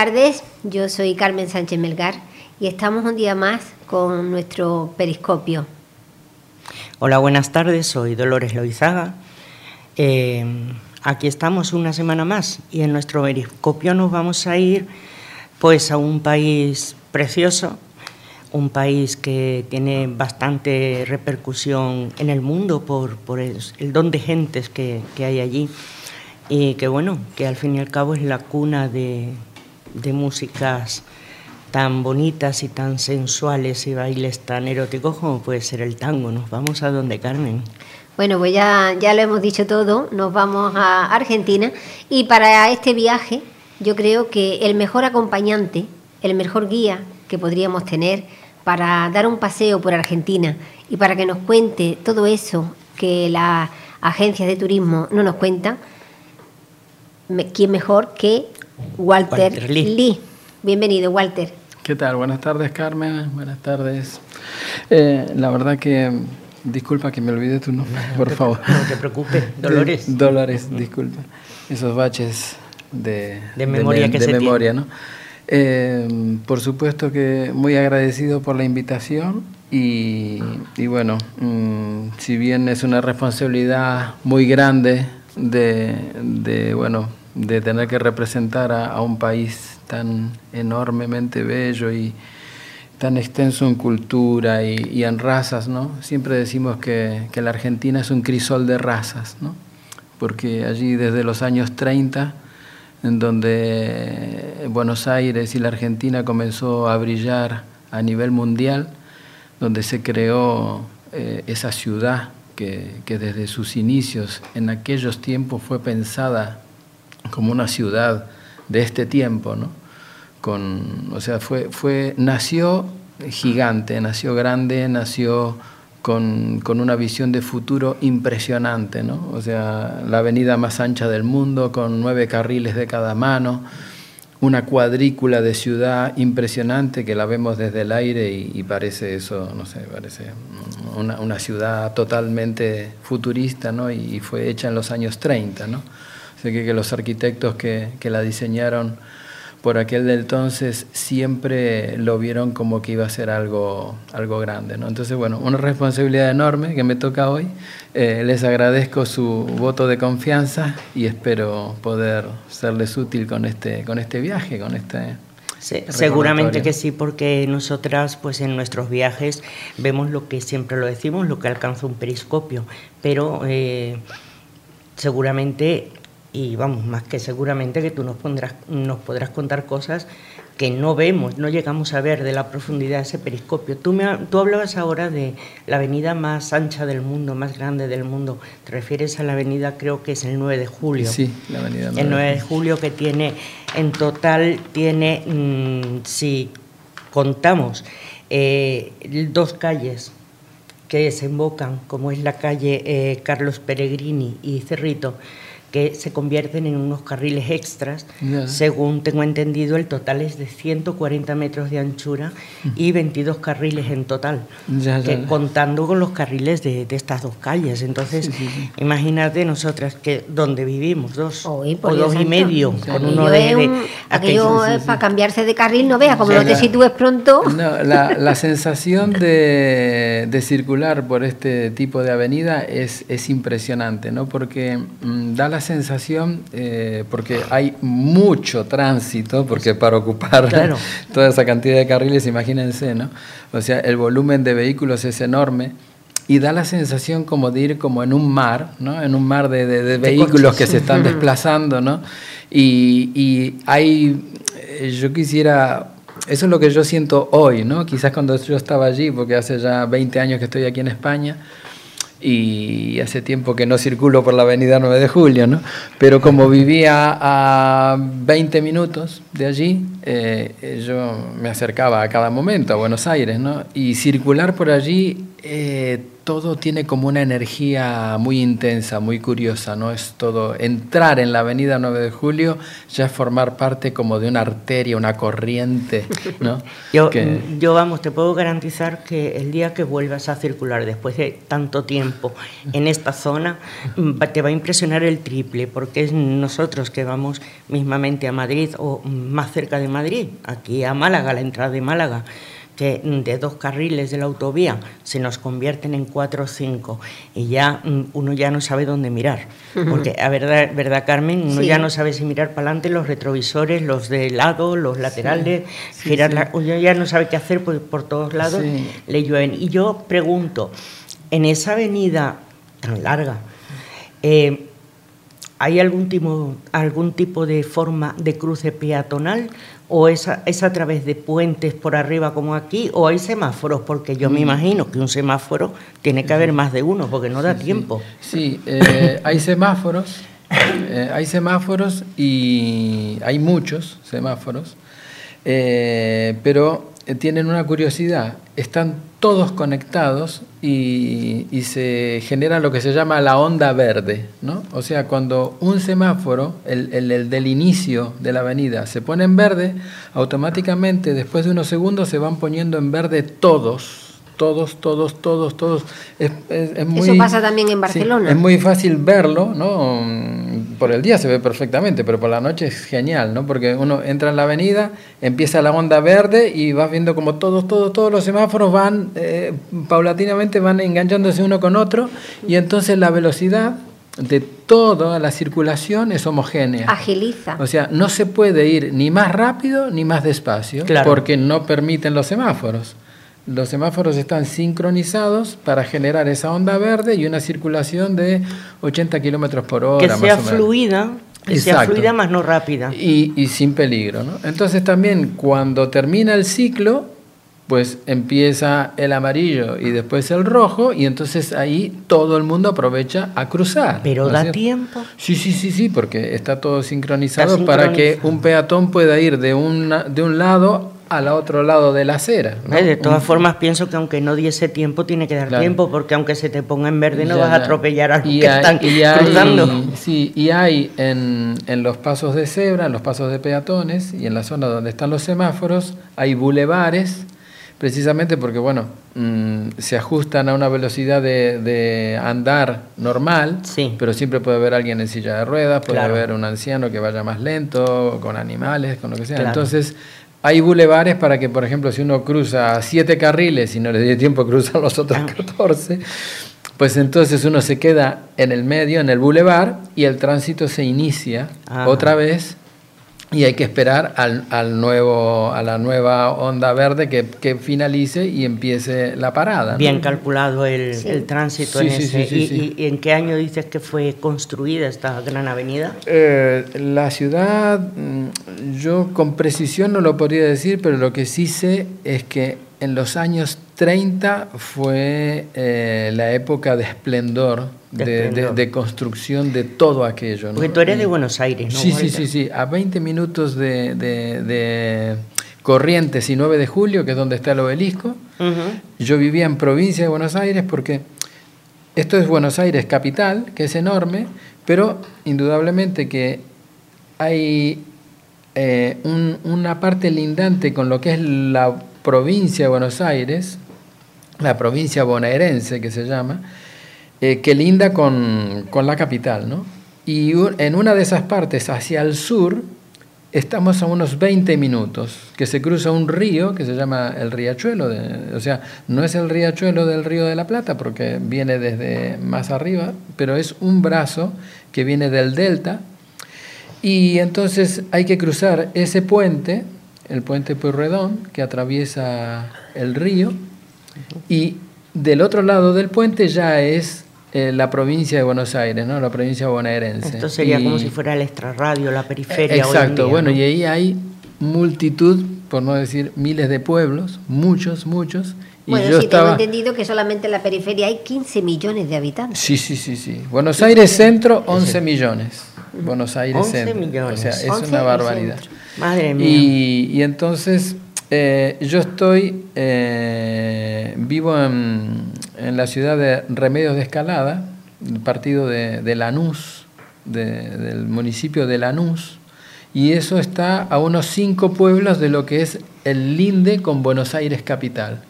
Tardes, yo soy Carmen Sánchez Melgar y estamos un día más con nuestro periscopio. Hola, buenas tardes, soy Dolores Loizaga. Eh, aquí estamos una semana más y en nuestro periscopio nos vamos a ir pues a un país precioso, un país que tiene bastante repercusión en el mundo por, el, don de gentes que, que hay allí y que bueno, que al fin y al cabo es la cuna de, de músicas tan bonitas y tan sensuales y bailes tan eróticos como puede ser el tango. Nos vamos a donde Carmen. Bueno, pues ya, ya lo hemos dicho todo, nos vamos a Argentina y para este viaje yo creo que el mejor acompañante, el mejor guía que podríamos tener para dar un paseo por Argentina y para que nos cuente todo eso que las agencias de turismo no nos cuentan, ¿quién mejor que Walter, Lee. Bienvenido, Walter. ¿Qué tal? Buenas tardes, Carmen. Buenas tardes. Eh, la verdad que, disculpa que me olvide tu nombre, por favor. No te preocupes, Dolores. Dolores, disculpa. Esos baches de, de memoria que de memoria, ¿no? Eh, por supuesto que muy agradecido por la invitación y, bueno, mm, si bien es una responsabilidad muy grande de, de bueno, de tener que representar a, un país tan enormemente bello y tan extenso en cultura y, en razas, ¿no? Siempre decimos que, la Argentina es un crisol de razas, ¿no? Porque allí desde los años 30, en donde Buenos Aires y la Argentina comenzó a brillar a nivel mundial, donde se creó eh, esa ciudad que, que desde sus inicios en aquellos tiempos fue pensada como una ciudad de este tiempo, ¿no? O sea, fue, fue, nació gigante, nació grande, nació con, con, una visión de futuro impresionante, ¿no? O sea, la avenida más ancha del mundo, con nueve carriles de cada mano, una cuadrícula de ciudad impresionante que la vemos desde el aire y, parece eso, no sé, parece una, una ciudad totalmente futurista, ¿no? Y, y fue hecha en los años 30, ¿no? Sé que, los arquitectos que, la diseñaron por aquel de entonces siempre lo vieron como que iba a ser algo, algo grande. ¿no? Entonces, bueno, una responsabilidad enorme que me toca hoy. Eh, les agradezco su voto de confianza y espero poder serles útil con este, con este viaje, con este... seguramente que sí, porque nosotras pues en nuestros viajes vemos lo que siempre lo decimos, lo que alcanza un periscopio, pero eh, seguramente y vamos, más que seguramente que tú nos, pondrás, nos podrás contar cosas que no vemos, no llegamos a ver de la profundidad de ese periscopio. Tú, me, tú hablabas ahora de la avenida más ancha del mundo, más grande del mundo. Te refieres a la avenida, creo que es el 9 de julio. Sí, la avenida 9 El 9 de julio que tiene, en total, tiene, mm, si contamos, eh, dos calles que desembocan, como es la calle eh, Carlos Peregrini y Cerrito, que se convierten en unos carriles extras. Según tengo entendido, el total es de 140 metros de anchura y 22 carriles en total, contando con los carriles de, estas dos calles. Entonces, imagínate nosotras que donde vivimos, dos o dos y medio, con uno de, aquello para cambiarse de carril, no veas, como no te sitúes pronto. la, sensación de, circular por este tipo de avenida es, es impresionante, ¿no? porque mm, da la sensación, eh, porque hay mucho tránsito, porque para ocupar toda esa cantidad de carriles, imagínense, ¿no? O sea, el volumen de vehículos es enorme y da la sensación como de ir como en un mar, ¿no? En un mar de, vehículos que se están desplazando, ¿no? Y, y hay, eh, yo quisiera eso es lo que yo siento hoy, ¿no? Quizás cuando yo estaba allí, porque hace ya 20 años que estoy aquí en España, y hace tiempo que no circulo por la avenida 9 de Julio, ¿no? Pero como vivía a 20 minutos de allí, eh, yo me acercaba a cada momento a Buenos Aires, ¿no? Y circular por allí, eh, todo tiene como una energía muy intensa, muy curiosa, ¿no? Es todo, entrar en la avenida 9 de Julio ya es formar parte como de una arteria, una corriente, ¿no? yo, yo, vamos, te puedo garantizar que el día que vuelvas a circular después de tanto tiempo en esta zona, mm, te va a impresionar el triple, porque es nosotros que vamos mismamente a Madrid o más cerca de Madrid, aquí a Málaga, la entrada de Málaga, que de dos carriles de la autovía se nos convierten en cuatro o cinco y ya mm, uno ya no sabe dónde mirar. Porque, a verdad, verdad Carmen, uno ya no sabe si mirar para adelante, los retrovisores, los de lado, los laterales, girar uno ya no sabe qué hacer porque por todos lados le llueven. Y yo pregunto, en esa avenida tan larga, eh, ¿Hay algún tipo, algún tipo de forma de cruce peatonal o es a, es a través de puentes por arriba como aquí o hay semáforos? Porque yo me mm. imagino que un semáforo tiene que haber más de uno porque no da tiempo. Sí, eh, hay semáforos, eh, hay semáforos y hay muchos semáforos, eh, pero tienen una curiosidad, están todos conectados y, se genera lo que se llama la onda verde. ¿no? O sea, cuando un semáforo, el, el, del inicio de la avenida, se pone en verde, automáticamente después de unos segundos se van poniendo en verde todos todos, todos, todos, todos. Es, Eso pasa también en Barcelona. es muy fácil verlo, ¿no? Por el día se ve perfectamente, pero por la noche es genial, ¿no? Porque uno entra en la avenida, empieza la onda verde y vas viendo como todos, todos, todos los semáforos van, eh, paulatinamente van enganchándose uno con otro y entonces la velocidad de toda la circulación es homogénea. Agiliza. O sea, no se puede ir ni más rápido ni más despacio porque no permiten los semáforos. Los semáforos están sincronizados para generar esa onda verde y una circulación de 80 kilómetros por hora. Que sea fluida, que sea fluida más no rápida. Y, y sin peligro. ¿no? Entonces también cuando termina el ciclo, pues empieza el amarillo y después el rojo y entonces ahí todo el mundo aprovecha a cruzar. Pero da tiempo. Sí, sí, sí, sí, porque está todo sincronizado, para que un peatón pueda ir de, una, de un lado al otro lado de la acera. De todas formas, pienso que aunque no diese tiempo, tiene que dar tiempo, porque aunque se te ponga en verde, no vas a atropellar a los que están cruzando. Sí, y hay en, en, los pasos de cebra, en los pasos de peatones y en la zona donde están los semáforos, hay bulevares, precisamente porque, bueno, mm, se ajustan a una velocidad de, andar normal, sí. pero siempre puede haber alguien en silla de ruedas, puede haber un anciano que vaya más lento, con animales, con lo que sea. Entonces, hay bulevares para que, por ejemplo, si uno cruza siete carriles y no le dio tiempo a cruzar los otros 14, ah. pues entonces uno se queda en el medio, en el bulevar, y el tránsito se inicia otra vez y hay que esperar al, al, nuevo, a la nueva onda verde que, que finalice y empiece la parada. Bien calculado el, el tránsito en ese. ¿Y, ¿Y, en qué año dices que fue construida esta gran avenida? Eh, la ciudad, mm, yo con precisión no lo podría decir, pero lo que sí sé es que en los años 30 fue eh, la época de esplendor, de, construcción de todo aquello. Porque tú eres de Buenos Aires, ¿no? Sí, sí, sí, sí, a 20 minutos de, Corrientes y 9 de Julio, que es donde está el obelisco. Yo vivía en provincia de Buenos Aires porque esto es Buenos Aires capital, que es enorme, pero indudablemente que hay eh, una parte lindante con lo que es la provincia de Buenos Aires, la provincia bonaerense que se llama, eh, que linda con, la capital. ¿no? Y en una de esas partes, hacia el sur, estamos a unos 20 minutos, que se cruza un río que se llama el riachuelo, o sea, no es el riachuelo del río de la Plata, porque viene desde más arriba, pero es un brazo que viene del delta, y entonces hay que cruzar ese puente, el puente Pueyrredón, que atraviesa el río, y del otro lado del puente ya es eh, la provincia de Buenos Aires, ¿no? La provincia bonaerense. Esto sería como si fuera el extrarradio, la periferia. Exacto, bueno, y ahí hay multitud, por no decir miles de pueblos, muchos, muchos. Y bueno, yo sí, tengo entendido que solamente en la periferia hay 15 millones de habitantes. Sí, sí, sí, sí. Buenos Aires Centro, 11 millones. Buenos Aires 11 Centro. Millones. O sea, es una barbaridad. Madre mía. y entonces eh, yo estoy, eh, vivo en, en la ciudad de Remedios de Escalada, el partido de, Lanús, del municipio de Lanús, y eso está a unos cinco pueblos de lo que es el linde con Buenos Aires capital.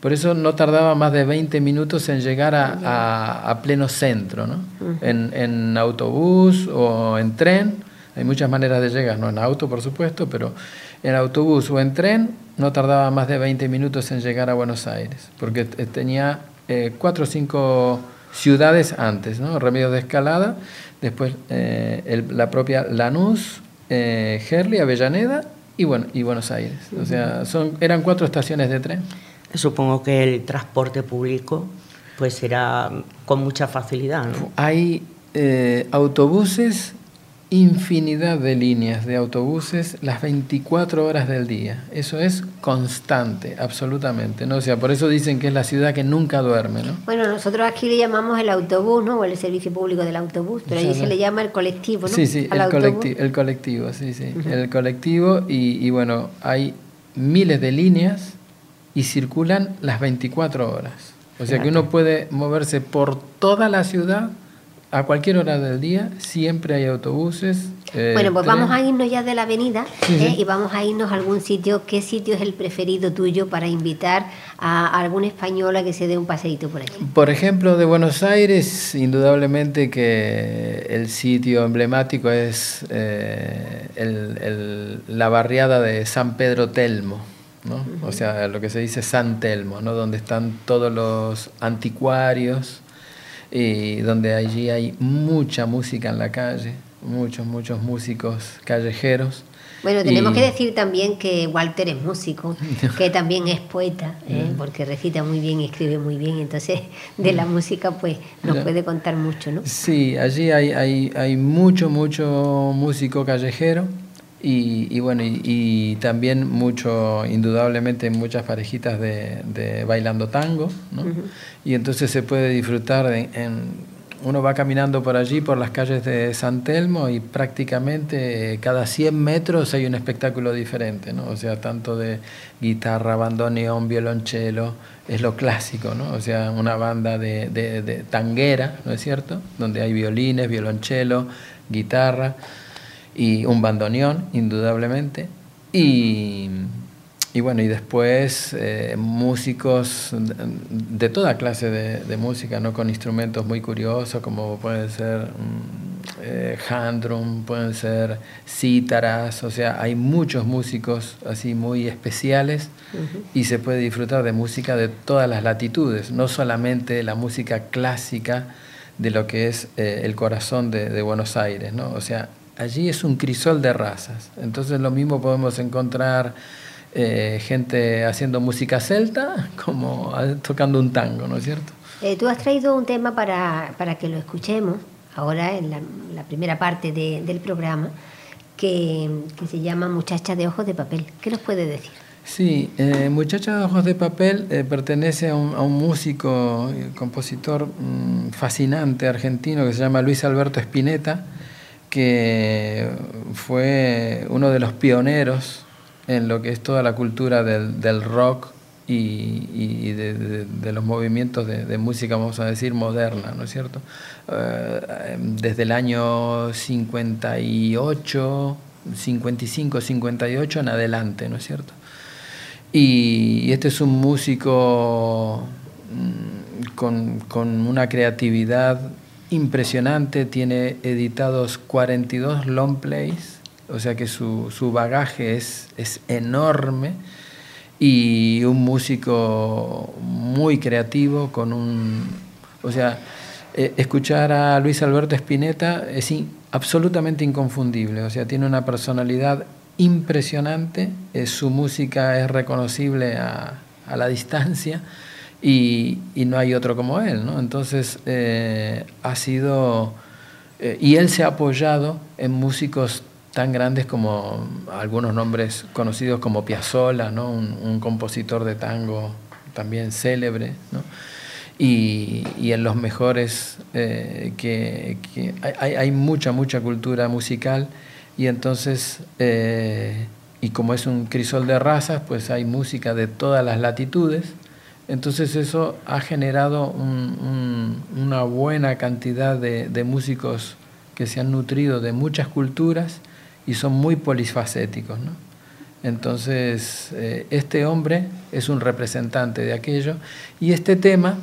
Por eso no tardaba más de 20 minutos en llegar a, pleno centro, ¿no? en, autobús o en tren. Hay muchas maneras de llegar, no en auto por supuesto, pero en autobús o en tren no tardaba más de 20 minutos en llegar a Buenos Aires, porque tenía eh, cuatro o cinco ciudades antes, ¿no? Remedios de Escalada, después eh, la propia Lanús, eh, Avellaneda y, bueno, y Buenos Aires. O sea, son, eran cuatro estaciones de tren. Supongo que el transporte público pues será con mucha facilidad. ¿no? Hay eh, autobuses, infinidad de líneas de autobuses las 24 horas del día. Eso es constante, absolutamente. ¿no? O sea, por eso dicen que es la ciudad que nunca duerme. ¿no? Bueno, nosotros aquí le llamamos el autobús, ¿no? O el servicio público del autobús, pero allí se le llama el colectivo, ¿no? Sí, sí, el, colectivo, el colectivo, sí, sí. El colectivo y, y bueno, hay miles de líneas y circulan las 24 horas. O sea que uno puede moverse por toda la ciudad a cualquier hora del día, siempre hay autobuses. Eh, bueno, pues vamos a irnos ya de la avenida ¿eh? y vamos a irnos a algún sitio. ¿Qué sitio es el preferido tuyo para invitar a algún español a que se dé un paseíto por aquí? Por ejemplo, de Buenos Aires, indudablemente que el sitio emblemático es eh, la barriada de San Pedro Telmo. O sea, lo que se dice San Telmo, ¿no? Donde están todos los anticuarios y donde allí hay mucha música en la calle, muchos, muchos músicos callejeros. Bueno, tenemos que decir también que Walter es músico, que también es poeta, ¿eh? porque recita muy bien y escribe muy bien, entonces de la música pues nos puede contar mucho, ¿no? Sí, allí hay, hay, hay mucho, mucho músico callejero y, bueno, y, también mucho, indudablemente, muchas parejitas de, bailando tango, ¿no? Y entonces se puede disfrutar en, uno va caminando por allí, por las calles de San Telmo, y prácticamente cada 100 metros hay un espectáculo diferente, ¿no? O sea, tanto de guitarra, bandoneón, violonchelo, es lo clásico, ¿no? O sea, una banda de, de, de tanguera, ¿no es cierto? Donde hay violines, violonchelo, guitarra y un bandoneón, indudablemente. Y, y bueno, y después eh, músicos de, toda clase de, música, ¿no? con instrumentos muy curiosos, como pueden ser mm, eh, hand drum, pueden ser cítaras, o sea, hay muchos músicos así muy especiales y se puede disfrutar de música de todas las latitudes, no solamente la música clásica de lo que es eh, el corazón de, de Buenos Aires, ¿no? O sea, allí es un crisol de razas. Entonces lo mismo podemos encontrar eh, gente haciendo música celta como tocando un tango, ¿no es cierto? Eh, tú has traído un tema para, que lo escuchemos ahora en la, primera parte del programa que, se llama Muchacha de Ojos de Papel. ¿Qué nos puede decir? Sí, eh, Muchacha de Ojos de Papel pertenece a un, músico, compositor mm, fascinante argentino que se llama Luis Alberto Spinetta que fue uno de los pioneros en lo que es toda la cultura del, rock y, de, los movimientos de, música, vamos a decir, moderna, ¿no es cierto? Eh, desde el año 58, 55, 58 en adelante, ¿no es cierto? Y, este es un músico mm, con, con una creatividad impresionante, tiene editados 42 long plays, o sea que su, bagaje es, es enorme y un músico muy creativo con un... O sea, eh, escuchar a Luis Alberto Spinetta es absolutamente inconfundible, o sea, tiene una personalidad impresionante, eh, su música es reconocible a, a la distancia y, no hay otro como él, ¿no? Entonces eh, ha sido, eh, y él se ha apoyado en músicos tan grandes como algunos nombres conocidos como Piazzolla, ¿no? un, compositor de tango también célebre, ¿no? y, en los mejores, eh, que, hay, hay, mucha, mucha cultura musical, y entonces, y como es un crisol de razas, pues hay música de todas las latitudes, Entonces eso ha generado una buena cantidad de, músicos que se han nutrido de muchas culturas y son muy polifacéticos. Entonces eh, este hombre es un representante de aquello y este tema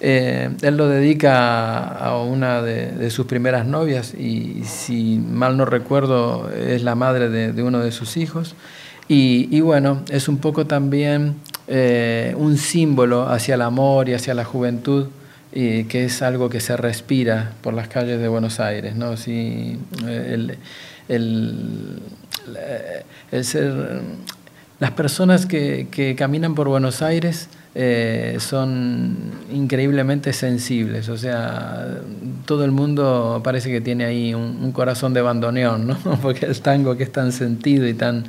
eh, él lo dedica a una de, sus primeras novias y si mal no recuerdo es la madre de, uno de sus hijos. Y, bueno, es un poco también eh, un símbolo hacia el amor y hacia la juventud, y que es algo que se respira por las calles de Buenos Aires. ¿no? Si, eh, el, ser, las personas que, que caminan por Buenos Aires eh, son increíblemente sensibles. O sea, todo el mundo parece que tiene ahí un, corazón de bandoneón, ¿no? Porque el tango que es tan sentido y tan,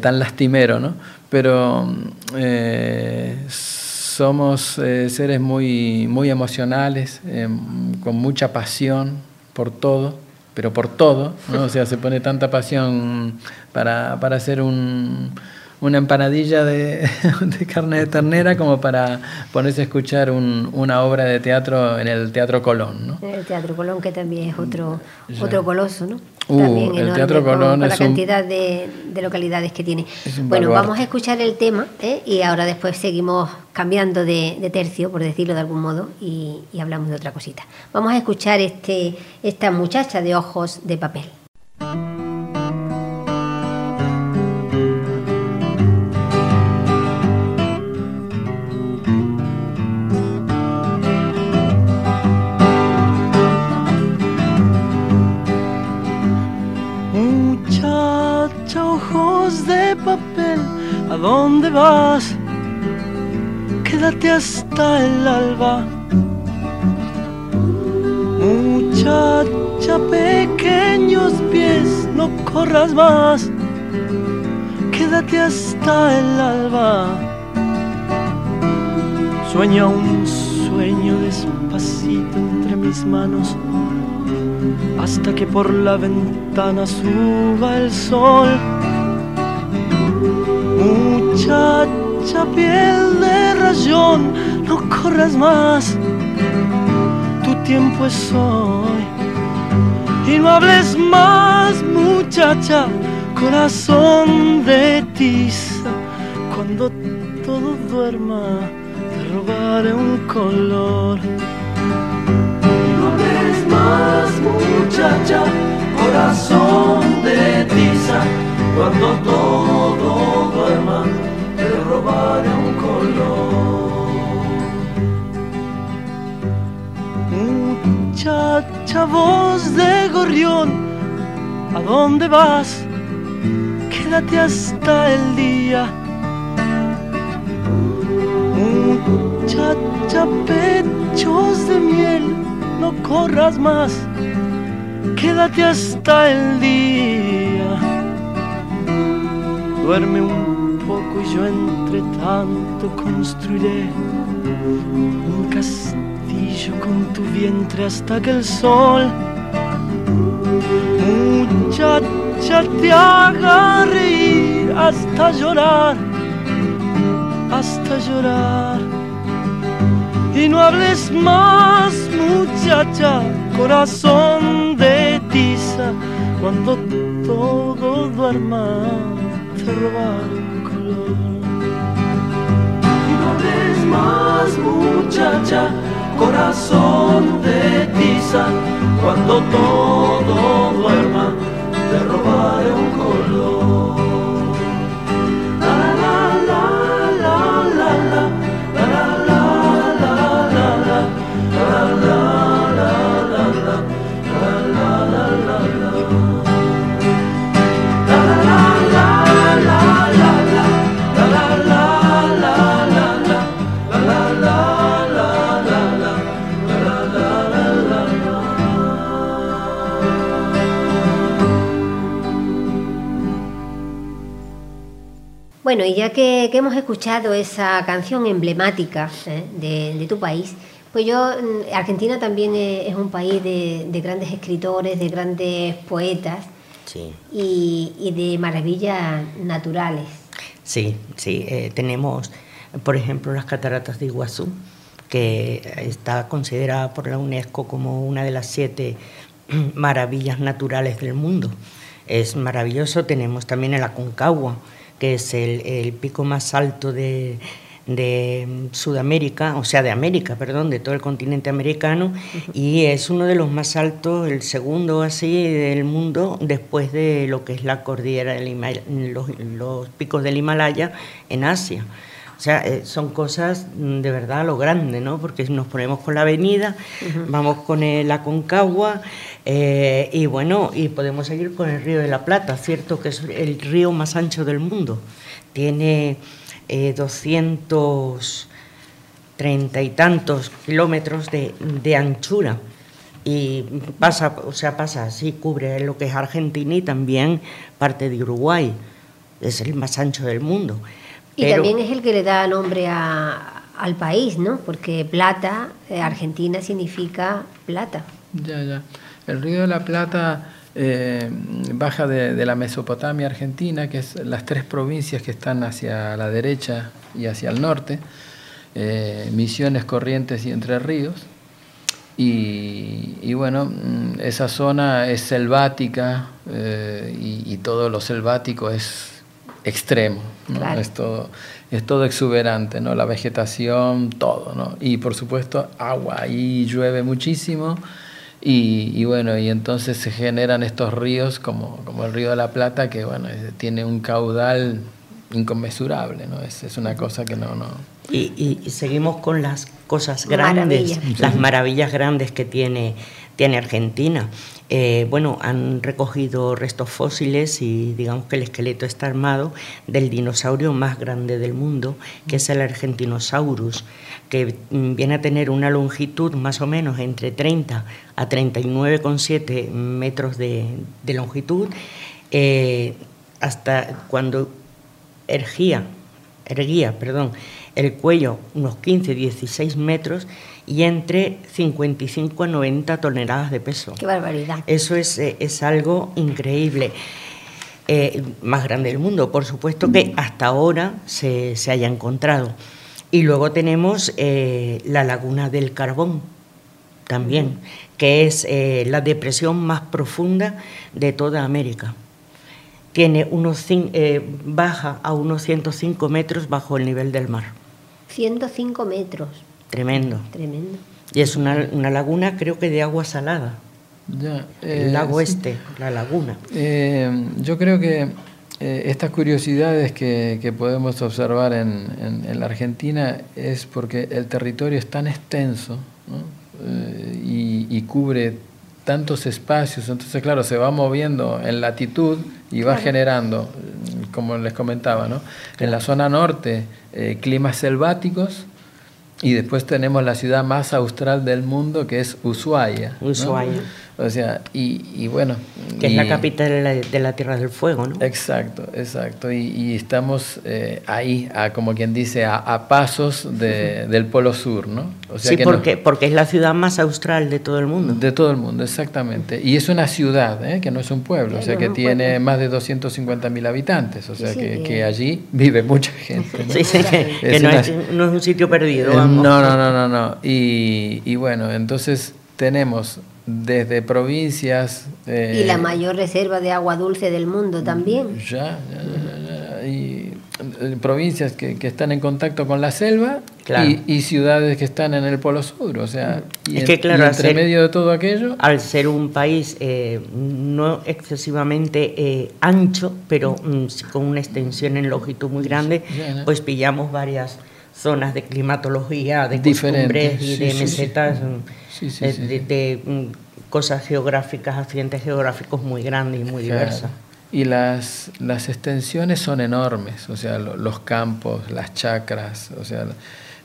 tan lastimero, ¿no? Pero eh, somos seres muy, muy emocionales, con mucha pasión por todo pero por todo, ¿no? o sea, se pone tanta pasión para, para hacer un, una empanadilla de, carne de ternera como para ponerse a escuchar una obra de teatro en el Teatro Colón. ¿no? El Teatro Colón, que también es otro, otro coloso, ¿no? Uh, también el Teatro Colón la cantidad de, localidades que tiene. Bueno, vamos a escuchar el tema ¿eh? y ahora después seguimos cambiando de, tercio, por decirlo de algún modo, y, y hablamos de otra cosita. Vamos a escuchar este, esta muchacha de ojos de papel. Dónde vas? Quédate hasta el alba. Muchacha, pequeños pies, no corras más. Quédate hasta el alba. Sueña un sueño despacito entre mis manos hasta que por la ventana suba el sol Muchacha piel de rayón, no corras más, tu tiempo es hoy. Y no hables más, muchacha, corazón de tiza. Cuando todo duerma, te robaré un color. Y no hables más, muchacha, corazón de tiza. Cuando todo Voz de gorrión, ¿a dónde vas? Quédate hasta el día. Muchacha pechos de miel, no corras más, quédate hasta el día duerme un poco y yo entre tanto construiré un castillo con tu vientre hasta que el sol muchacha te haga reír hasta llorar hasta llorar y no hables más muchacha corazón de tiza cuando todo duerma robar color. Y no ves más muchacha, corazón de tiza, cuando todo duerma, te robaré un color. Bueno, y ya que, hemos escuchado esa canción emblemática ¿eh? de, tu país, pues yo, mm, Argentina también es, un país de, grandes escritores, de grandes poetas y, de maravillas naturales. Sí, sí, eh, tenemos por ejemplo, las cataratas de Iguazú, que está considerada por la UNESCO como una de las siete maravillas naturales del mundo. Es maravilloso. Tenemos también el Aconcagua, que es el pico más alto de, de Sudamérica, o sea, de América, perdón, de todo el continente americano, y es uno de los más altos, el segundo así del mundo, después de lo que es la cordillera del los, picos del Himalaya en Asia. O sea, eh, son cosas mm, de verdad a lo grande, ¿no? Porque nos ponemos con la avenida, vamos con la Concagua eh, y bueno, y podemos seguir con el río de la Plata, cierto que es el río más ancho del mundo. Tiene eh, 230 y tantos kilómetros de, anchura y pasa, o sea, pasa así, cubre lo que es Argentina y también parte de Uruguay. Es el más ancho del mundo. Y también es el que le da nombre al país, ¿no? Porque plata, eh, Argentina significa plata. Ya, ya. El río de la Plata eh, baja de, la Mesopotamia argentina, que es las tres provincias que están hacia la derecha y hacia el norte, eh, Misiones, Corrientes y Entre Ríos. Y, bueno, mm, esa zona es selvática y, todo lo selvático es extremo, es, todo, es todo exuberante, ¿no? la vegetación, todo. ¿no? Y por supuesto agua, ahí llueve muchísimo y, bueno, y entonces se generan estos ríos como, como el río de la Plata, que bueno, tiene un caudal inconmensurable, ¿no? Es, es una cosa que no... no... Y, y, seguimos con las cosas grandes, las maravillas grandes que tiene, tiene Argentina. Eh, bueno, han recogido restos fósiles y digamos que el esqueleto está armado del dinosaurio más grande del mundo, que es el Argentinosaurus, que viene a tener una longitud más o menos entre 30 a 39,7 metros de, longitud, eh, hasta cuando ergía, erguía perdón, el cuello unos 15-16 metros y entre 55 a 90 toneladas de peso. ¡Qué barbaridad! Eso es, eh, es algo increíble. Eh, más grande del mundo, por supuesto que hasta ahora se, se haya encontrado. Y luego tenemos eh, la laguna del carbón también, que es la depresión más profunda de toda América. Tiene unos, baja a unos 105 metros bajo el nivel del mar. 105 metros. Tremendo. Tremendo. Y es una, laguna, creo que de agua salada. Ya, el lago eh, este, la laguna. Eh, yo creo que eh, estas curiosidades que, podemos observar en, la Argentina es porque el territorio es tan extenso y, y, cubre tantos espacios, entonces claro, se va moviendo en latitud y va generando, como les comentaba, ¿no? en la zona norte climas selváticos, y después tenemos la ciudad más austral del mundo, que es Ushuaia. Ushuaia. O sea, y, bueno... Que es la capital de la, Tierra del Fuego, ¿no? Exacto, exacto. Y, estamos eh, ahí, a, como quien dice, a, pasos del Polo Sur, ¿no? O sea sí, porque, porque es la ciudad más austral de todo el mundo. De todo el mundo, exactamente. Y es una ciudad, ¿eh? que no es un pueblo, o sea, que tiene más de 250 mil habitantes, o sea, que, allí vive mucha gente. Sí, sí, que, no, es, un sitio perdido. Eh, no, no, no, no, no. Y, y bueno, entonces tenemos desde provincias... Eh, y la mayor reserva de agua dulce del mundo también. Ya, ya, ya, Y eh, provincias que, que, están en contacto con la selva y, ciudades que están en el Polo Sur. O sea, y, es que, claro, entre medio de todo aquello... Al ser un país eh, no excesivamente ancho, pero mm, con una extensión en longitud muy grande, pues pillamos varias zonas de climatología, de costumbres y de mesetas. Mm, de, mm, cosas geográficas, accidentes geográficos muy grandes y muy diversas. Y las, las extensiones son enormes, o sea, los campos, las chacras, o sea,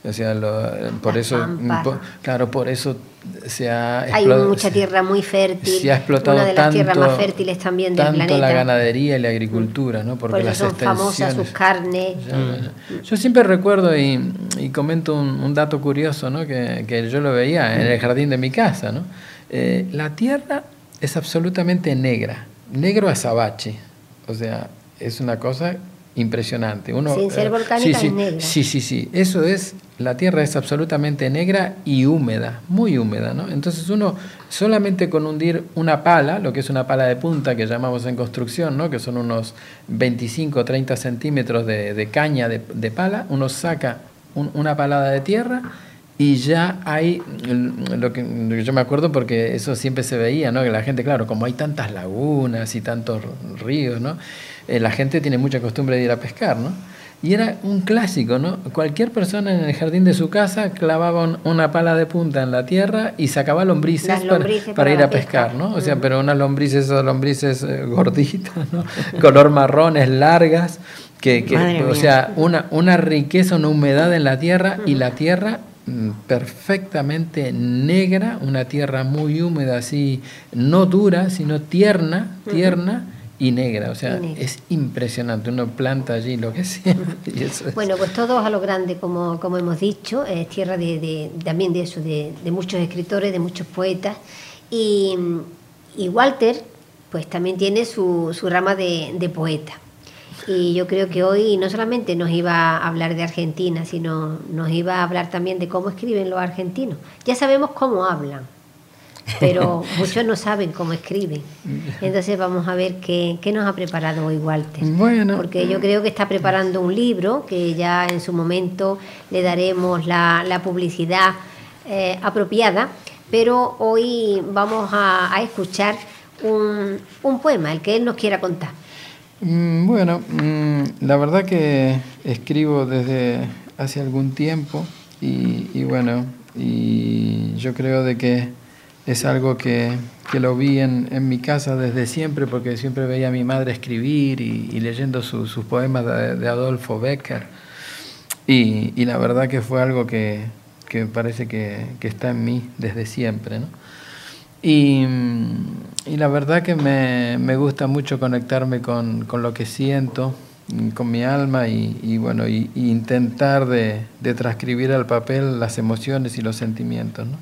o sea, por eso, claro, por eso se ha Hay mucha tierra muy fértil. Se ha explotado una de las tierras más fértiles también del tanto la ganadería y la agricultura, ¿no? Porque por son famosas sus carnes. Yo siempre recuerdo y, y comento un, dato curioso, ¿no? Que, que, yo lo veía en el jardín de mi casa, ¿no? Eh, la tierra es absolutamente negra, negro azabache, o sea, es una cosa impresionante. Uno, Sin ser volcánica, sí, es negra. Sí, sí, sí. Eso es, la tierra es absolutamente negra y húmeda, muy húmeda, ¿no? Entonces uno solamente con hundir una pala, lo que es una pala de punta que llamamos en construcción, ¿no? Que son unos 25 o 30 centímetros de, de caña de, de, pala, uno saca un, una palada de tierra y ya hay, lo que, lo que, yo me acuerdo porque eso siempre se veía, ¿no? Que la gente, claro, como hay tantas lagunas y tantos ríos, ¿no? Eh, la gente tiene mucha costumbre de ir a pescar, ¿no? Y era un clásico, ¿no? Cualquier persona en el jardín de su casa clavaba un, una pala de punta en la tierra y sacaba lombrices, lombrices para, para, ir a pescar, pesca. ¿no? O sea, pero unas lombrices, esas lombrices eh, gorditas, ¿no? Color marrones, largas, que, que o sea, una, una riqueza, una humedad en la tierra y la tierra mm, perfectamente negra, una tierra muy húmeda, así, no dura, sino tierna, tierna. Y negra, o sea, es impresionante, uno planta allí lo que sea. Y eso es. Bueno, pues todos a lo grande, como, como hemos dicho, es tierra de, de también de eso, de, de, muchos escritores, de muchos poetas, y, y Walter, pues también tiene su, su rama de, de, poeta. Y yo creo que hoy no solamente nos iba a hablar de Argentina, sino nos iba a hablar también de cómo escriben los argentinos. Ya sabemos cómo hablan, pero muchos no saben cómo escriben. Entonces vamos a ver qué, qué, nos ha preparado hoy Walter. Bueno. Porque yo creo que está preparando un libro que ya en su momento le daremos la, la publicidad eh, apropiada, pero hoy vamos a, a escuchar un, un, poema, el que él nos quiera contar. Mm, bueno, mm, la verdad que escribo desde hace algún tiempo y, y bueno, y yo creo de que es algo que, que lo vi en, en, mi casa desde siempre, porque siempre veía a mi madre escribir y, leyendo su, sus poemas de, Adolfo Becker. Y, y, la verdad que fue algo que, que parece que, que, está en mí desde siempre. ¿no? Y, y, la verdad que me, me gusta mucho conectarme con, con, lo que siento, con mi alma y, bueno, intentar de, de transcribir al papel las emociones y los sentimientos. ¿no?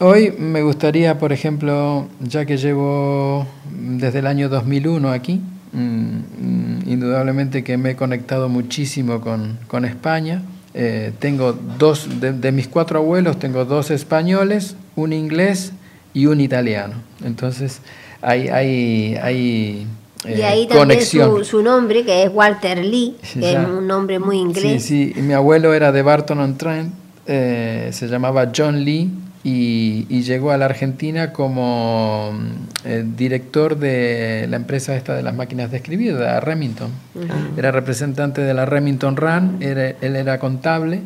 Hoy me gustaría, por ejemplo, ya que llevo desde el año 2001 aquí, mmm, indudablemente que me he conectado muchísimo con, con España. Eh, tengo dos, de, de, mis cuatro abuelos, tengo dos españoles, un inglés y un italiano. Entonces, hay... hay, hay eh, y ahí también su, su, nombre, que es Walter Lee, que ya. es un nombre muy inglés. Sí, sí, mi abuelo era de Barton-on-Trent, eh, se llamaba John Lee, y, y, llegó a la Argentina como eh, director de la empresa esta de las máquinas de escribir, de la Remington. Uh -huh. Era representante de la Remington Run, era, él era contable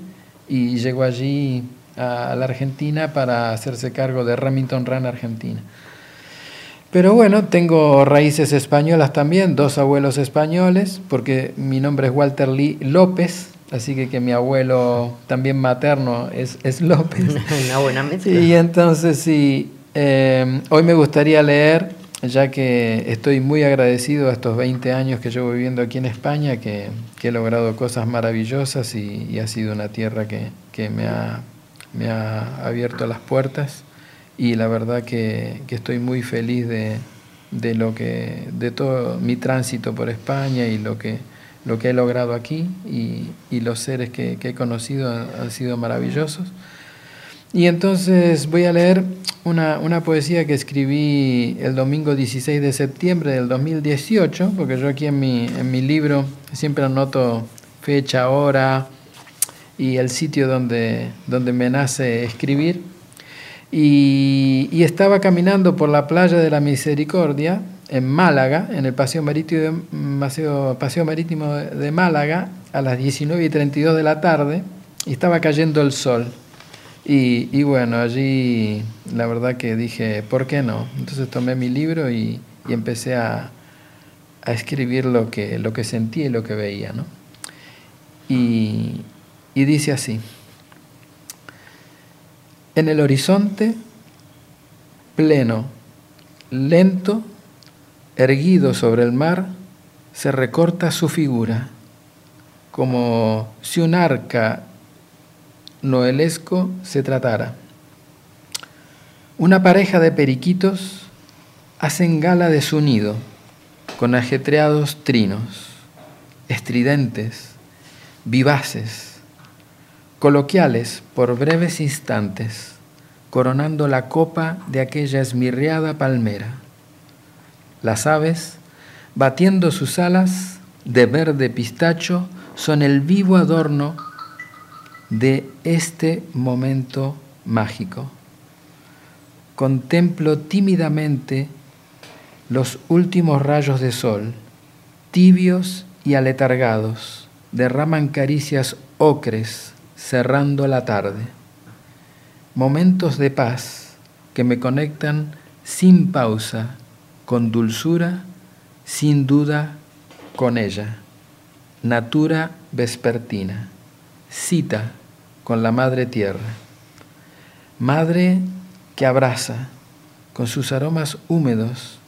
y llegó allí a, a, la Argentina para hacerse cargo de Remington Run Argentina. Pero bueno, tengo raíces españolas también, dos abuelos españoles, porque mi nombre es Walter Lee López, Así que que mi abuelo también materno es, es López. Una buena mezcla. Y entonces sí, eh, hoy me gustaría leer, ya que estoy muy agradecido a estos 20 años que llevo viviendo aquí en España, que, que he logrado cosas maravillosas y, y, ha sido una tierra que, que me, ha, me, ha, abierto las puertas. Y la verdad que, que estoy muy feliz de, de, lo que, de todo mi tránsito por España y lo que lo que he logrado aquí y, los seres que, he conocido han, sido maravillosos. Y entonces voy a leer una, poesía que escribí el domingo 16 de septiembre del 2018, porque yo aquí en mi, libro siempre anoto fecha, hora y el sitio donde, donde me nace escribir. Y estaba caminando por la playa de la Misericordia en Málaga, en el Paseo Marítimo de, Paseo, Marítimo de Málaga, a las 19 y 32 de la tarde, y estaba cayendo el sol. Y, y, bueno, allí la verdad que dije, ¿por qué no? Entonces tomé mi libro y, y empecé a, a, escribir lo que, lo que sentía y lo que veía. ¿no? Y, y dice así, en el horizonte, pleno, lento, erguido sobre el mar, se recorta su figura, como si un arca noelesco se tratara. Una pareja de periquitos hacen gala de su nido con ajetreados trinos. estridentes, vivaces, coloquiales por breves instantes, coronando la copa de aquella esmirriada palmera. Las aves, batiendo sus alas de verde pistacho, son el vivo adorno de este momento mágico. Contemplo tímidamente los últimos rayos de sol, tibios y aletargados, derraman caricias ocres cerrando la tarde. Momentos de paz que me conectan sin pausa, con dulzura, sin duda con ella. Natura vespertina, cita con la Madre Tierra. Madre que abraza con sus aromas húmedos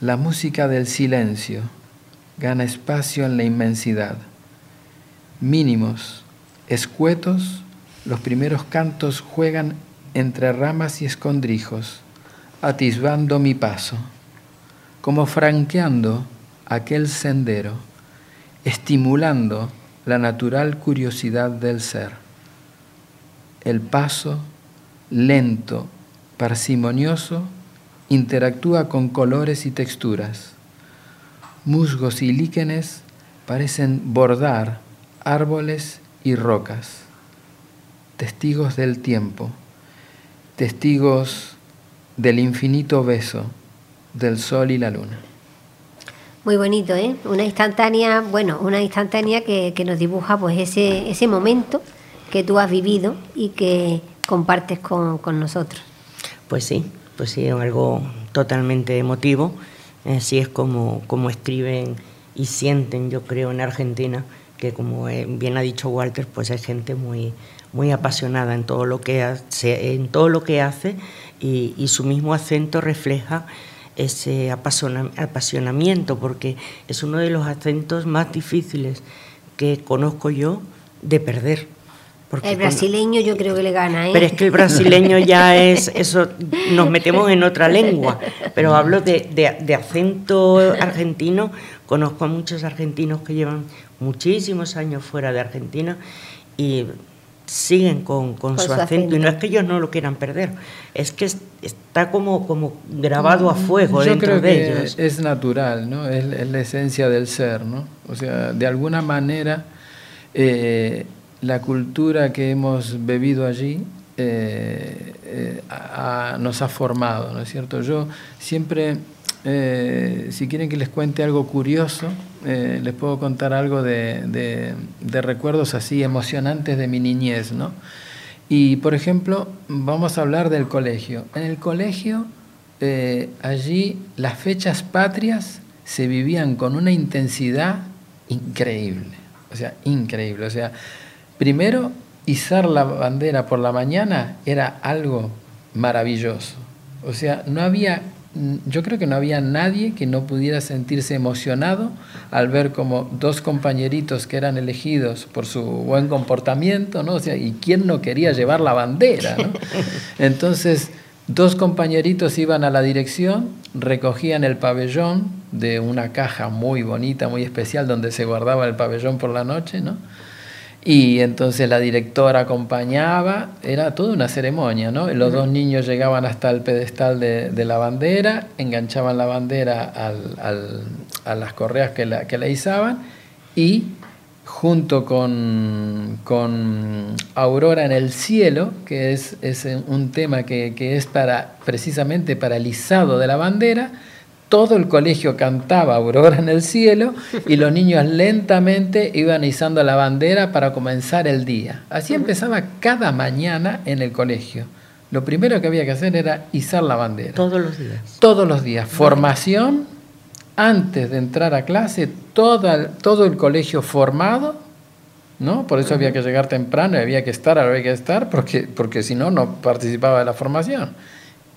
la música del silencio, gana espacio en la inmensidad. Mínimos, escuetos, los primeros cantos juegan entre ramas y escondrijos, atisbando mi paso, como franqueando aquel sendero, estimulando la natural curiosidad del ser. El paso lento, parsimonioso, interactúa con colores y texturas. Musgos y líquenes parecen bordar árboles y rocas, testigos del tiempo, testigos del infinito beso del sol y la luna. Muy bonito, ¿eh? Una instantánea, bueno, una instantánea que, que nos dibuja pues ese, ese momento que tú has vivido y que compartes con, nosotros. Pues sí, pues sí, es algo totalmente emotivo. Así es como, como escriben y sienten, yo creo, en Argentina, que como bien ha dicho Walter, pues hay gente muy, muy apasionada en todo lo que hace, en todo lo que hace y, y su mismo acento refleja ese apasionamiento, porque es uno de los acentos más difíciles que conozco yo de perder el brasileño yo creo que le gana, ¿eh? Pero es que el brasileño ya es, eso, nos metemos en otra lengua. Pero hablo de, acento argentino, conozco a muchos argentinos que llevan muchísimos años fuera de Argentina y siguen con, su, acento. y no es que ellos no lo quieran perder, es que está como, como grabado a fuego Yo dentro creo de que ellos. Es natural, ¿no? Es, la esencia del ser, ¿no? O sea, de alguna manera eh, la cultura que hemos bebido allí eh, eh, nos ha formado, ¿no es cierto? Yo siempre, eh, si quieren que les cuente algo curioso, les puedo contar algo de, recuerdos así emocionantes de mi niñez, ¿no? Y, por ejemplo, vamos a hablar del colegio. En el colegio, allí las fechas patrias se vivían con una intensidad increíble, o sea, increíble, o sea, Primero, izar la bandera por la mañana era algo maravilloso. O sea, no había, yo creo que no había nadie que no pudiera sentirse emocionado al ver como dos compañeritos que eran elegidos por su buen comportamiento, ¿no? O sea, ¿y quién no quería llevar la bandera? Entonces, dos compañeritos iban a la dirección, recogían el pabellón de una caja muy bonita, muy especial, donde se guardaba el pabellón por la noche, ¿no? Y entonces la directora acompañaba, era toda una ceremonia, ¿no? Los dos niños llegaban hasta el pedestal de, la bandera, enganchaban la bandera a las correas que la, que la izaban y junto con, con, Aurora en el cielo, que es, es un tema que, que, es para, precisamente para el izado de la bandera, todo el colegio cantaba Aurora en el cielo y los niños lentamente iban izando la bandera para comenzar el día. Así empezaba cada mañana en el colegio. Lo primero que había que hacer era izar la bandera. Todos los días. Todos los días. Formación, antes de entrar a clase, todo, todo el colegio formado, ¿no? Por eso había que llegar temprano, había que estar, había que estar, porque, porque si no, no participaba de la formación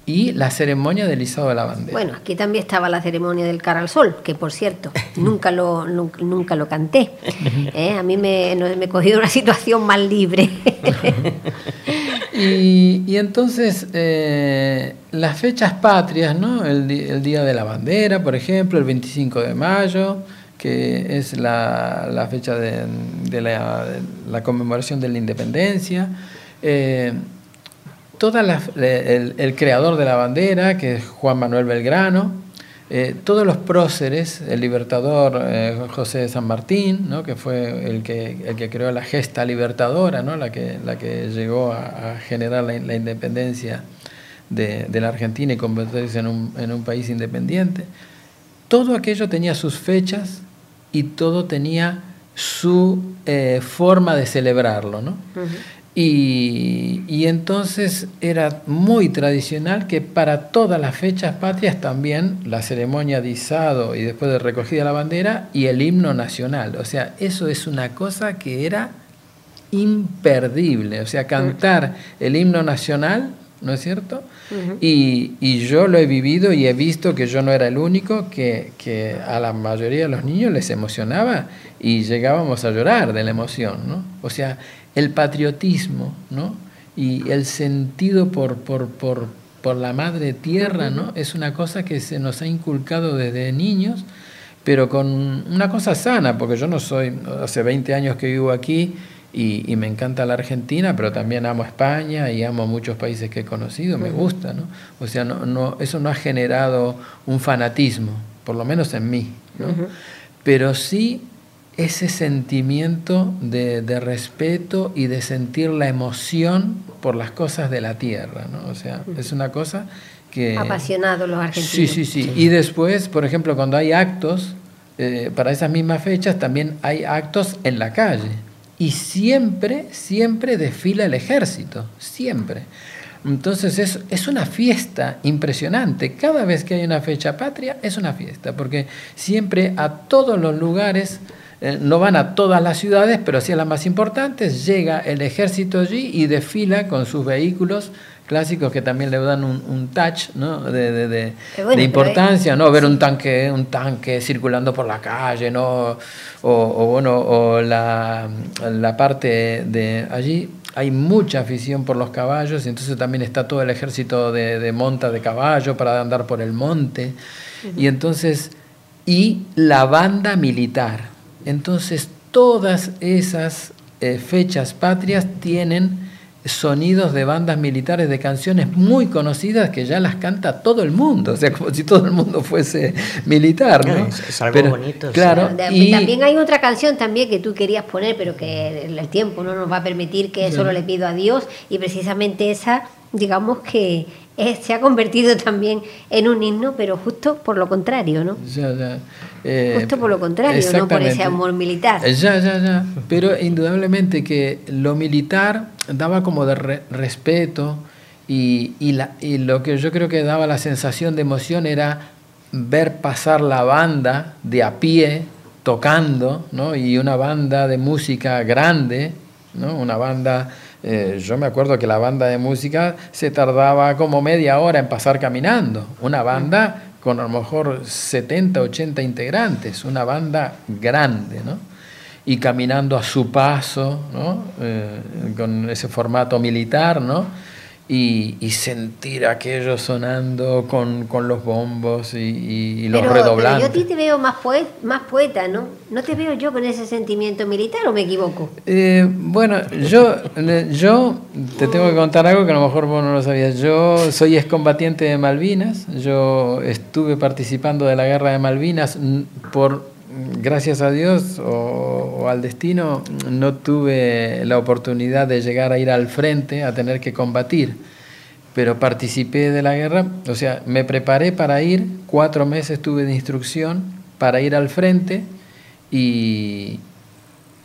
y la ceremonia del izado de la bandera. Bueno, aquí también estaba la ceremonia del cara al sol, que por cierto, nunca lo, nunca, lo canté. ¿eh? A mí me, me cogido una situación más libre. y, entonces, eh, las fechas patrias, ¿no? El, el, Día de la Bandera, por ejemplo, el 25 de mayo, que es la, fecha de, la, conmemoración de la independencia. Eh, toda el, creador de la bandera, que es Juan Manuel Belgrano, eh, todos los próceres, el libertador eh, José de San Martín, ¿no? que fue el que, el que creó la gesta libertadora, ¿no? la, que, la que llegó a, generar la, independencia de, la Argentina y convertirse en un, en un, país independiente, todo aquello tenía sus fechas y todo tenía su eh, forma de celebrarlo. ¿no? Y, entonces era muy tradicional que para todas las fechas patrias también la ceremonia de izado y después de recogida la bandera y el himno nacional. O sea, eso es una cosa que era imperdible. O sea, cantar el himno nacional, ¿no es cierto? y, yo lo he vivido y he visto que yo no era el único, que, que, a la mayoría de los niños les emocionaba y llegábamos a llorar de la emoción, ¿no? O sea, el patriotismo ¿no? y el sentido por, por, por, por, la madre tierra ¿no? es una cosa que se nos ha inculcado desde niños, pero con una cosa sana, porque yo no soy, hace 20 años que vivo aquí y, y me encanta la Argentina, pero también amo España y amo muchos países que he conocido, me gusta, ¿no? O sea, no, no, eso no ha generado un fanatismo, por lo menos en mí, ¿no? Pero sí ese sentimiento de, respeto y de sentir la emoción por las cosas de la tierra, ¿no? O sea, es una cosa que... Apasionados los argentinos. Sí, sí, sí. Y después, por ejemplo, cuando hay actos, eh, para esas mismas fechas también hay actos en la calle. Y siempre, siempre desfila el ejército, siempre. Entonces es, es, una fiesta impresionante. Cada vez que hay una fecha patria es una fiesta, porque siempre a todos los lugares eh, no van a todas las ciudades, pero sí a las más importantes, llega el ejército allí y desfila con sus vehículos clásicos que también le dan un, touch ¿no? de, de, importancia, ¿no? Ver un tanque, un tanque circulando por la calle, ¿no? O, bueno, o la, la, parte de allí hay mucha afición por los caballos, y entonces también está todo el ejército de, monta de caballo para andar por el monte. Y entonces, y la banda militar. Entonces, todas esas eh, fechas patrias tienen sonidos de bandas militares de canciones muy conocidas que ya las canta todo el mundo, o sea, como si todo el mundo fuese militar, ¿no? Es, algo bonito. Claro. Y también hay otra canción también que tú querías poner, pero que el tiempo no nos va a permitir, que solo le pido a Dios, y precisamente esa, digamos que se ha convertido también en un himno, pero justo por lo contrario, ¿no? Ya, ya. Eh, justo por lo contrario, no por ese amor militar. Ya, ya, ya. Pero indudablemente que lo militar daba como de respeto y, y, la, y lo que yo creo que daba la sensación de emoción era ver pasar la banda de a pie tocando, ¿no? Y una banda de música grande, ¿no? Una banda eh, yo me acuerdo que la banda de música se tardaba como media hora en pasar caminando. Una banda con a lo mejor 70, 80 integrantes, una banda grande, ¿no? Y caminando a su paso, ¿no? Eh, con ese formato militar, ¿no? Y, sentir aquello sonando con, los bombos y, los redoblantes. Pero yo a ti te veo más, más poeta, ¿no? ¿No te veo yo con ese sentimiento militar o me equivoco? Eh, bueno, yo, yo te tengo que contar algo que a lo mejor vos no lo sabías. Yo soy excombatiente de Malvinas, yo estuve participando de la guerra de Malvinas por gracias a Dios o, al destino, no tuve la oportunidad de llegar a ir al frente, a tener que combatir, pero participé de la guerra, o sea, me preparé para ir, cuatro meses tuve de instrucción para ir al frente y,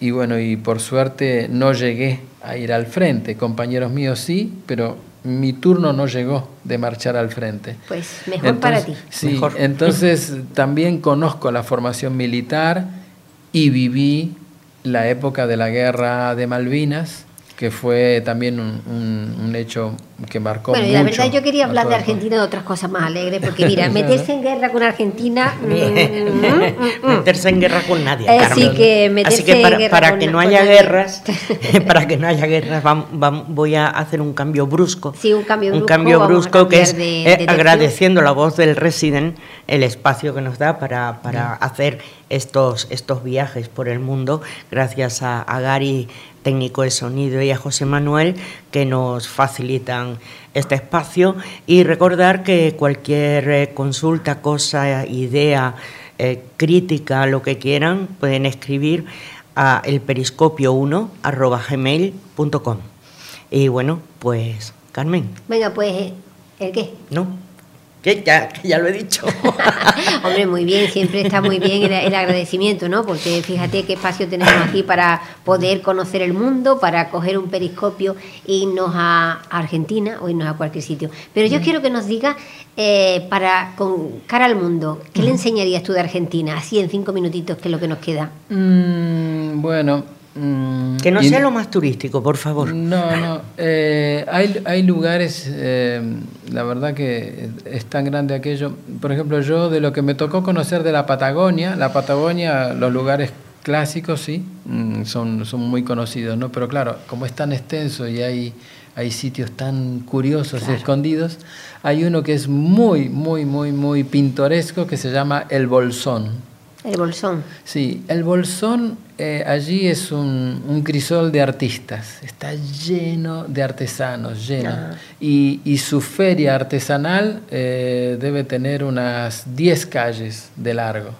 y bueno, y por suerte no llegué a ir al frente, compañeros míos sí, pero mi turno no llegó de marchar al frente. Pues mejor para ti. Sí, entonces también conozco la formación militar y viví la época de la guerra de Malvinas que fue también un, hecho que marcó bueno, y la verdad yo quería hablar de Argentina de otras cosas más alegres, porque mira, meterse en guerra con Argentina... Mm, mm, mm, meterse en guerra con nadie, Así que, Así que para, que no haya guerras, para que no haya guerras, voy a hacer un cambio brusco. Sí, un cambio brusco. Un cambio brusco que es eh, agradeciendo la voz del resident el espacio que nos da para, para hacer estos, estos viajes por el mundo, gracias a, Gary, técnico de sonido, y a José Manuel, que nos facilitan este espacio. Y recordar que cualquier eh, consulta, cosa, idea, eh, crítica, lo que quieran, pueden escribir a elperiscopio1 Y bueno, pues Carmen. Venga, pues, ¿el qué? No. Que ya, ya lo he dicho. Hombre, muy bien, siempre está muy bien el, agradecimiento, ¿no? Porque fíjate qué espacio tenemos aquí para poder conocer el mundo, para coger un periscopio e irnos a Argentina o irnos a cualquier sitio. Pero yo mm. quiero que nos diga, eh, para con cara al mundo, ¿qué le enseñarías tú de Argentina? Así en cinco minutitos, que es lo que nos queda. Mm, bueno, Mm, que no sea lo más turístico, por favor. No, no. Eh, hay, hay, lugares, eh, la verdad que es tan grande aquello. Por ejemplo, yo de lo que me tocó conocer de la Patagonia, la Patagonia, los lugares clásicos, sí, mm, son, son muy conocidos, ¿no? Pero claro, como es tan extenso y hay, hay sitios tan curiosos y escondidos, hay uno que es muy, muy, muy, muy pintoresco que se llama El Bolsón. El Bolsón. Sí, el Bolsón eh, allí es un, crisol de artistas, está lleno de artesanos, lleno. Ah. Y, su feria artesanal eh, debe tener unas 10 calles de largo,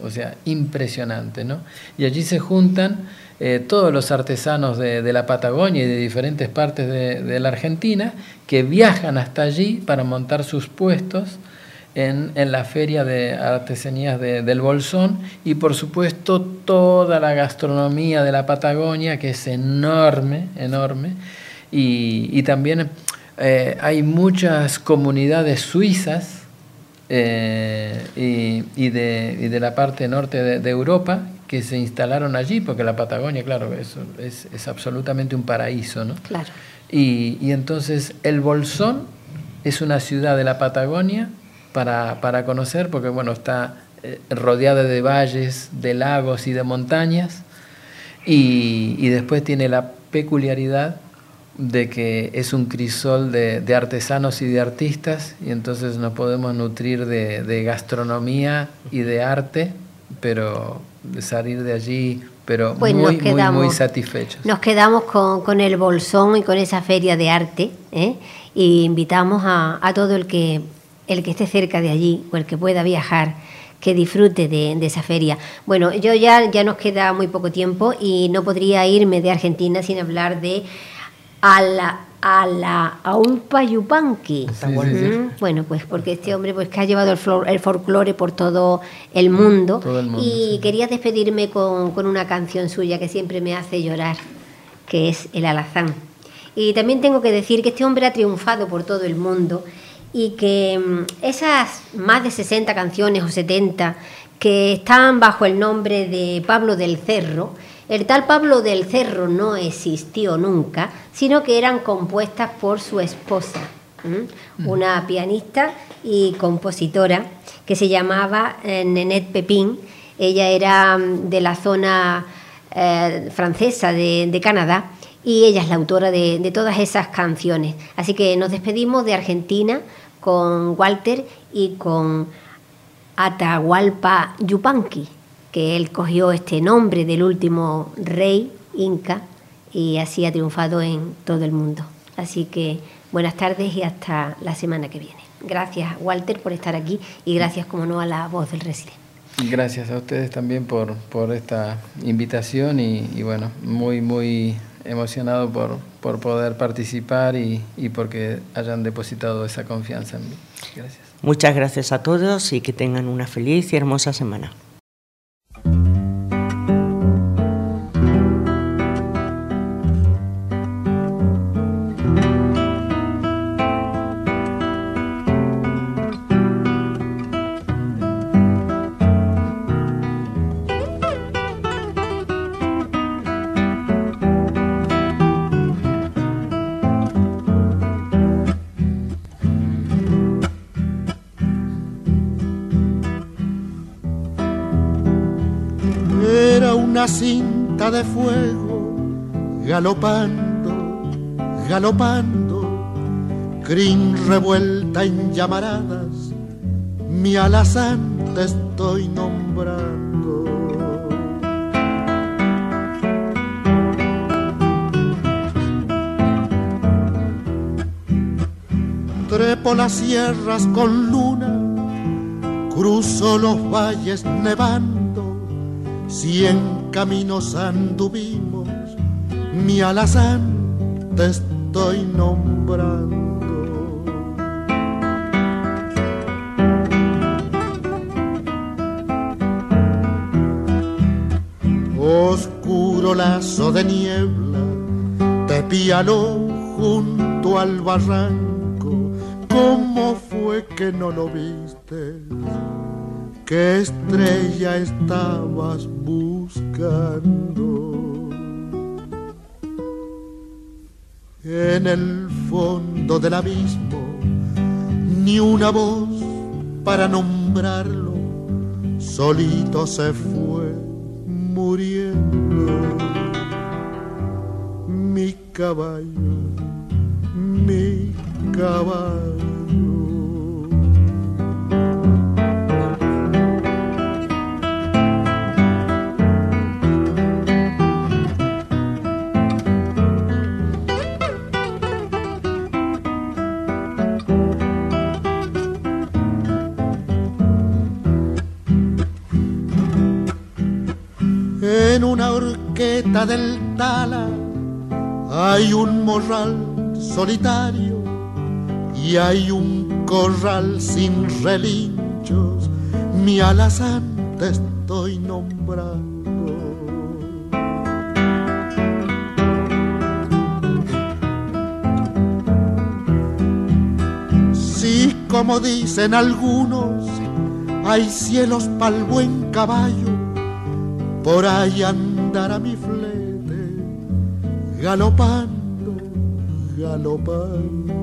o sea, impresionante, ¿no? Y allí se juntan eh, todos los artesanos de, la Patagonia y de diferentes partes de la Argentina que viajan hasta allí para montar sus puestos en, la feria de artesanías del Bolsón y por supuesto toda la gastronomía de la Patagonia que es enorme, enorme y, también eh, hay muchas comunidades suizas eh, y, de, la parte norte de, Europa que se instalaron allí, porque la Patagonia, claro, es, es, absolutamente un paraíso, ¿no? Claro. Y, y entonces el Bolsón es una ciudad de la Patagonia para, para conocer, porque bueno, está eh, rodeada de valles, de lagos y de montañas, y, y, después tiene la peculiaridad de que es un crisol de, de, artesanos y de artistas, y entonces nos podemos nutrir de, de gastronomía y de arte, pero de salir de allí pero pues muy, muy, muy satisfechos. Nos quedamos con, con, el bolsón y con esa feria de arte, ¿eh? y invitamos a, a todo el que el que esté cerca de allí o el que pueda viajar, que disfrute de, esa feria. Bueno, yo ya, ya nos queda muy poco tiempo y no podría irme de Argentina sin hablar de a la a la Aulpa Yupanqui. Bueno, pues porque este hombre pues que ha llevado el, el folclore por todo el mundo, y quería despedirme con, con, una canción suya que siempre me hace llorar, que es El Alazán. Y también tengo que decir que este hombre ha triunfado por todo el mundo y que mm, esas más de 60 canciones o 70 que están bajo el nombre de Pablo del Cerro, el tal Pablo del Cerro no existió nunca, sino que eran compuestas por su esposa, una pianista y compositora que se llamaba eh, Nenette Pepin. Ella era mm, de la zona eh, francesa de Canadá y ella es la autora de, todas esas canciones. Así que nos despedimos de Argentina con Walter y con Atahualpa Yupanqui, que él cogió este nombre del último rey inca y así ha triunfado en todo el mundo. Así que buenas tardes y hasta la semana que viene. Gracias Walter por estar aquí y gracias como no a la voz del residente. Gracias a ustedes también por, por esta invitación y, y bueno, muy, muy emocionado por, por poder participar y, y, porque hayan depositado esa confianza en mí. Gracias. Muchas gracias a todos y que tengan una feliz y hermosa semana. galopando, galopando, crin revuelta en llamaradas, mi alazán te estoy nombrando. Trepo las sierras con luna, cruzo los valles nevando, cien caminos anduvimos mi alazán te estoy nombrando. Oscuro lazo de niebla, te pialó junto al barranco, ¿cómo fue que no lo viste? ¿Qué estrella estabas buscando? En el fondo del abismo, ni una voz para nombrarlo, solito se fue muriendo. Mi caballo, mi caballo. En una horqueta del Tala hay un morral solitario y hay un corral sin relinchos. Mi alazán te estoy nombrando. Sí, como dicen algunos, hay cielos pa'l buen caballo por ahí andará mi flete, galopando, galopando.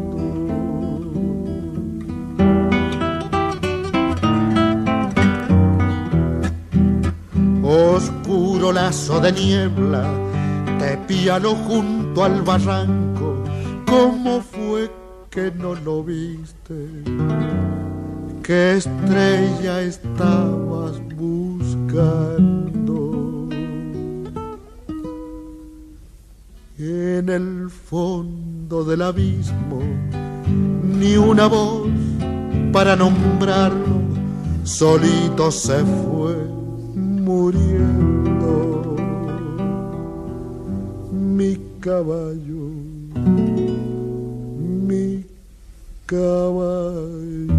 Oscuro lazo de niebla, te piano junto al barranco, ¿cómo fue que no lo viste? ¿Qué estrella estabas buscando? En el fondo del abismo, ni una voz para nombrarlo, solito se fue muriendo. Mi caballo, mi caballo.